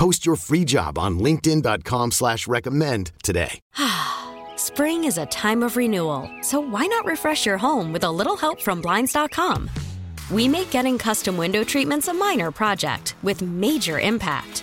Post your free job on LinkedIn.com slash recommend today. Spring is a time of renewal, so why not refresh your home with a little help from Blinds.com? We make getting custom window treatments a minor project with major impact.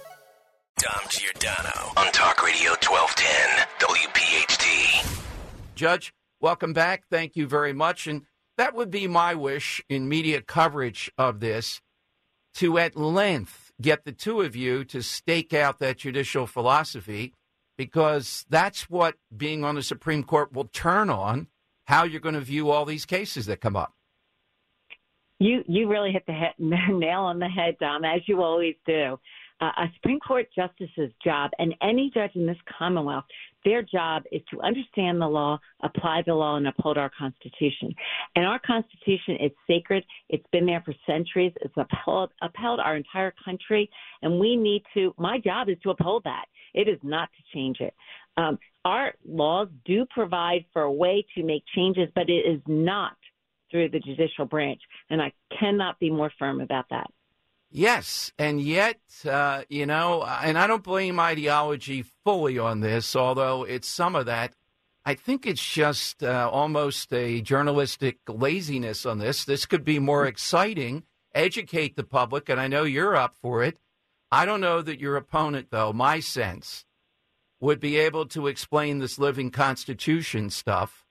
Dom Giordano on Talk Radio 1210 WPHT. Judge, welcome back. Thank you very much. And that would be my wish in media coverage of this to at length get the two of you to stake out that judicial philosophy because that's what being on the Supreme Court will turn on how you're going to view all these cases that come up. You you really hit the head, nail on the head, Dom, as you always do. A Supreme Court justice's job, and any judge in this Commonwealth, their job is to understand the law, apply the law, and uphold our Constitution. And our Constitution is sacred. It's been there for centuries. It's upheld, upheld our entire country, and we need to. My job is to uphold that. It is not to change it. Um, our laws do provide for a way to make changes, but it is not through the judicial branch. And I cannot be more firm about that. Yes, and yet, uh, you know, and I don't blame ideology fully on this, although it's some of that. I think it's just uh, almost a journalistic laziness on this. This could be more exciting, educate the public, and I know you're up for it. I don't know that your opponent, though, my sense, would be able to explain this living constitution stuff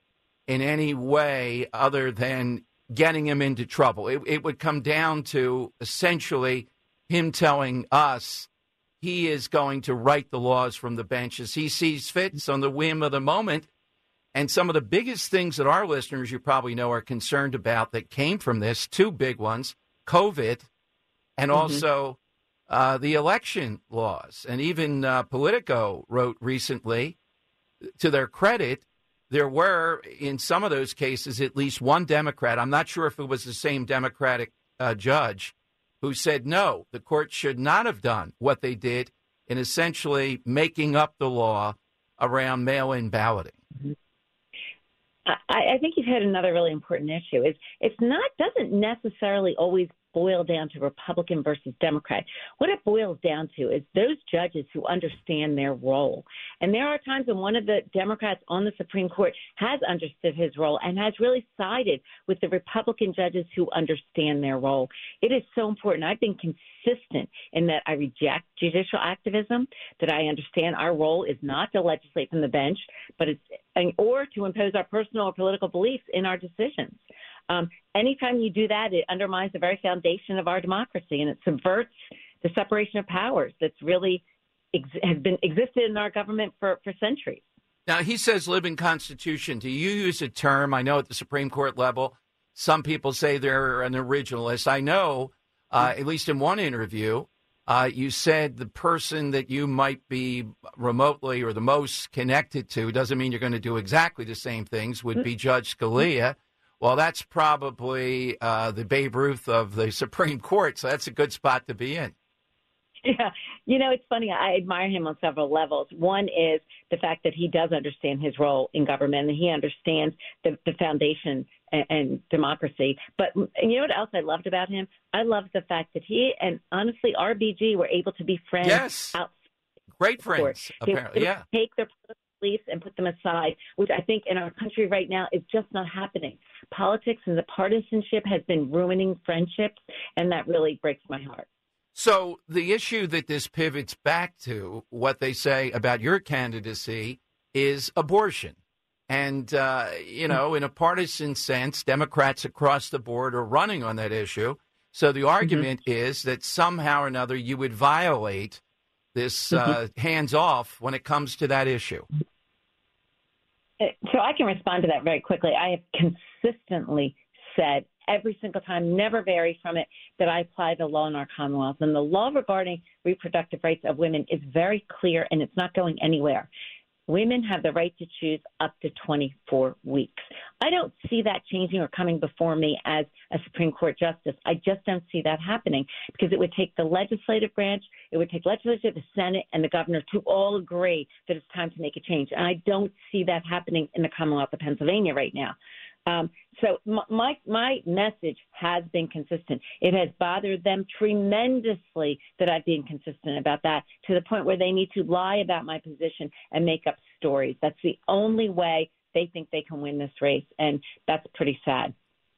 in any way other than getting him into trouble. It, it would come down to essentially him telling us he is going to write the laws from the benches. he sees fit on the whim of the moment. And some of the biggest things that our listeners, you probably know, are concerned about that came from this two big ones COVID and mm-hmm. also uh, the election laws. And even uh, Politico wrote recently, to their credit, there were, in some of those cases, at least one Democrat. I'm not sure if it was the same Democratic uh, judge who said no, the court should not have done what they did in essentially making up the law around mail-in balloting. Mm-hmm. I, I think you've hit another really important issue. Is it's not doesn't necessarily always boil down to Republican versus Democrat. What it boils down to is those judges who understand their role. And there are times when one of the Democrats on the Supreme Court has understood his role and has really sided with the Republican judges who understand their role. It is so important. I've been consistent in that I reject judicial activism, that I understand our role is not to legislate from the bench, but it's or to impose our personal or political beliefs in our decisions. Um, anytime you do that, it undermines the very foundation of our democracy and it subverts the separation of powers that's really ex- has been existed in our government for, for centuries. Now he says living constitution. Do you use a term? I know at the Supreme Court level, some people say they're an originalist. I know, uh, at least in one interview, uh, you said the person that you might be remotely or the most connected to doesn't mean you're going to do exactly the same things. Would be Judge Scalia. Well, that's probably uh, the Babe Ruth of the Supreme Court, so that's a good spot to be in. Yeah, you know, it's funny. I admire him on several levels. One is the fact that he does understand his role in government and he understands the, the foundation and, and democracy. But you know what else I loved about him? I loved the fact that he and honestly RBG were able to be friends yes. out, Great friends, apparently. Yeah. Take their beliefs and put them aside, which I think in our country right now is just not happening. Politics and the partisanship has been ruining friendships, and that really breaks my heart. So the issue that this pivots back to, what they say about your candidacy, is abortion. And, uh, you know, in a partisan sense, Democrats across the board are running on that issue. So the mm-hmm. argument mm-hmm. is that somehow or another you would violate this uh, mm-hmm. hands off when it comes to that issue. I can respond to that very quickly. I have consistently said every single time, never vary from it, that I apply the law in our Commonwealth. And the law regarding reproductive rights of women is very clear and it's not going anywhere. Women have the right to choose up to 24 weeks. I don't see that changing or coming before me as a Supreme Court justice. I just don't see that happening because it would take the legislative branch, it would take legislature, the Senate, and the governor to all agree that it's time to make a change. And I don't see that happening in the Commonwealth of Pennsylvania right now. Um, so my my message has been consistent. It has bothered them tremendously that I've been consistent about that to the point where they need to lie about my position and make up stories. That's the only way they think they can win this race, and that's pretty sad.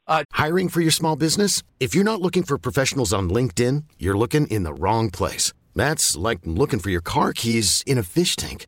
Uh, Hiring for your small business? If you're not looking for professionals on LinkedIn, you're looking in the wrong place. That's like looking for your car keys in a fish tank.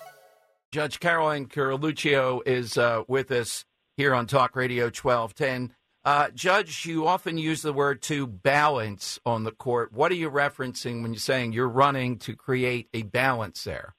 Judge Carolyn Carluccio is uh, with us here on Talk Radio 1210. Uh, Judge, you often use the word to balance on the court. What are you referencing when you're saying you're running to create a balance there?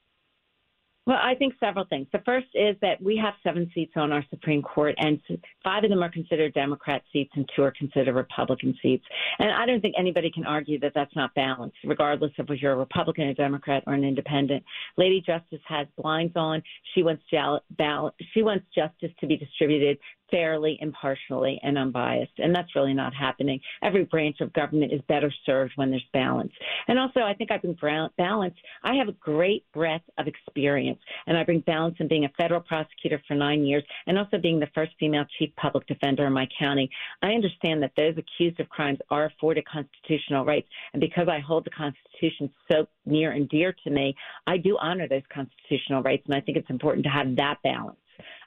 Well, I think several things. The first is that we have seven seats on our Supreme Court, and five of them are considered Democrat seats, and two are considered Republican seats. And I don't think anybody can argue that that's not balanced, regardless of whether you're a Republican, a Democrat, or an independent. Lady Justice has blinds on. She wants she wants justice to be distributed fairly, impartially, and unbiased. And that's really not happening. Every branch of government is better served when there's balance. And also, I think I bring balance. I have a great breadth of experience, and I bring balance in being a federal prosecutor for nine years and also being the first female chief public defender in my county. I understand that those accused of crimes are afforded constitutional rights. And because I hold the Constitution so near and dear to me, I do honor those constitutional rights. And I think it's important to have that balance.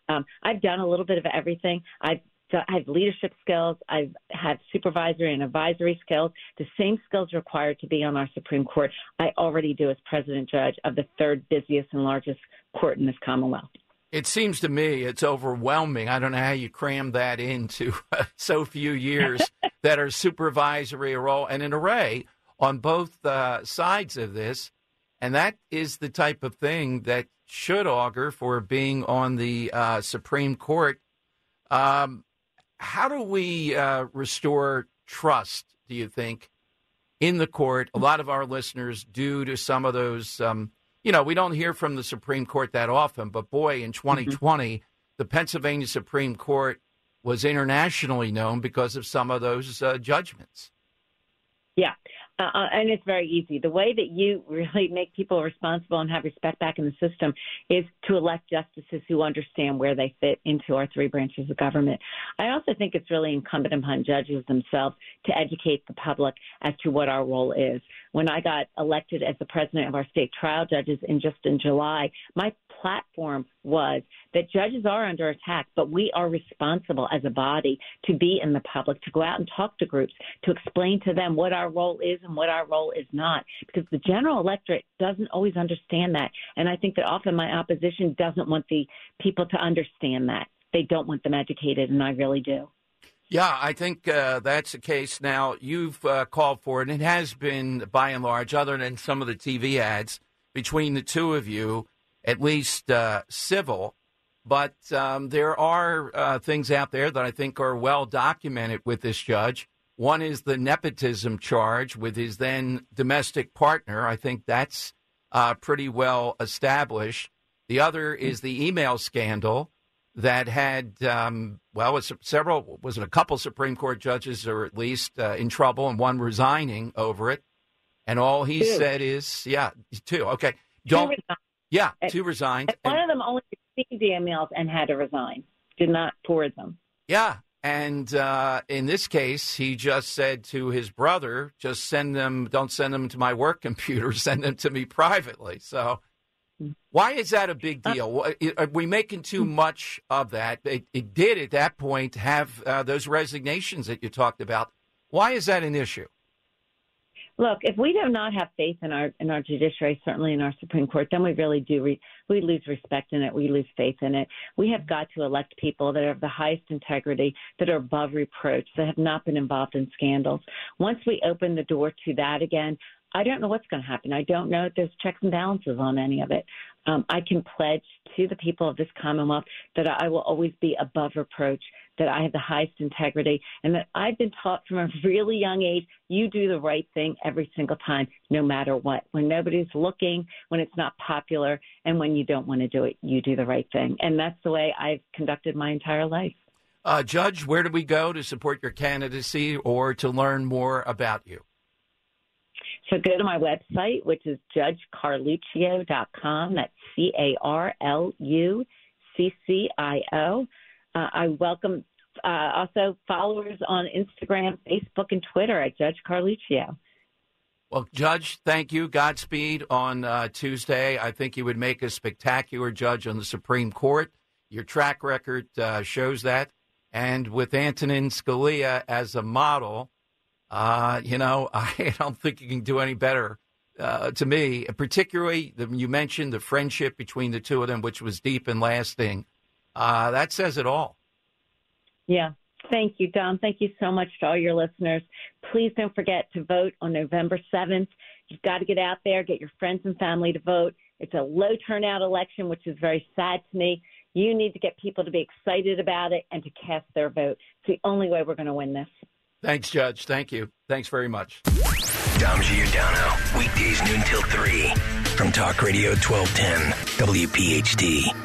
Um, I've done a little bit of everything. I've I have leadership skills. I've had supervisory and advisory skills. The same skills required to be on our Supreme Court, I already do as president judge of the third busiest and largest court in this Commonwealth. It seems to me it's overwhelming. I don't know how you cram that into so few years that are supervisory role and an array on both uh, sides of this. And that is the type of thing that should augur for being on the uh, Supreme Court. Um, how do we uh, restore trust, do you think, in the court? A lot of our listeners, due to some of those, um, you know, we don't hear from the Supreme Court that often, but boy, in 2020, mm-hmm. the Pennsylvania Supreme Court was internationally known because of some of those uh, judgments. Yeah. Uh, uh, and it's very easy. The way that you really make people responsible and have respect back in the system is to elect justices who understand where they fit into our three branches of government. I also think it's really incumbent upon judges themselves to educate the public as to what our role is. When I got elected as the president of our state trial judges in just in July, my platform was that judges are under attack, but we are responsible as a body to be in the public, to go out and talk to groups, to explain to them what our role is and what our role is not. Because the general electorate doesn't always understand that. And I think that often my opposition doesn't want the people to understand that. They don't want them educated, and I really do. Yeah, I think uh, that's the case. Now, you've uh, called for it, and it has been, by and large, other than some of the TV ads, between the two of you, at least uh, civil. But um, there are uh, things out there that I think are well documented with this judge. One is the nepotism charge with his then domestic partner. I think that's uh, pretty well established. The other is the email scandal that had, um, well, it's several, was it a couple Supreme Court judges or at least uh, in trouble and one resigning over it. And all he two. said is, yeah, two. Okay. Don't, yeah, two resigned. And one of them only received the emails and had to resign, did not forward them. Yeah. And uh, in this case, he just said to his brother, just send them, don't send them to my work computer, send them to me privately. So why is that a big uh, deal? Are we making too much of that? It, it did at that point have uh, those resignations that you talked about. Why is that an issue? Look, if we do not have faith in our in our judiciary, certainly in our Supreme Court, then we really do re, we lose respect in it. We lose faith in it. We have got to elect people that are of the highest integrity, that are above reproach, that have not been involved in scandals. Once we open the door to that again, I don't know what's going to happen. I don't know if there's checks and balances on any of it. Um, I can pledge to the people of this Commonwealth that I will always be above reproach, that I have the highest integrity, and that I've been taught from a really young age you do the right thing every single time, no matter what. When nobody's looking, when it's not popular, and when you don't want to do it, you do the right thing. And that's the way I've conducted my entire life. Uh, Judge, where do we go to support your candidacy or to learn more about you? So go to my website, which is judgecarluccio.com. That's C A R L U C C I O. Uh, I welcome uh, also followers on Instagram, Facebook, and Twitter at Judge Carluccio. Well, Judge, thank you. Godspeed on uh, Tuesday. I think you would make a spectacular judge on the Supreme Court. Your track record uh, shows that. And with Antonin Scalia as a model, uh, you know, I don't think you can do any better. Uh, to me, particularly the, you mentioned the friendship between the two of them, which was deep and lasting. Uh, that says it all. Yeah. Thank you, Dom. Thank you so much to all your listeners. Please don't forget to vote on November 7th. You've got to get out there, get your friends and family to vote. It's a low turnout election, which is very sad to me. You need to get people to be excited about it and to cast their vote. It's the only way we're going to win this. Thanks, Judge. Thank you. Thanks very much. Dom Giordano, weekdays noon till 3 from Talk Radio 1210, WPHT.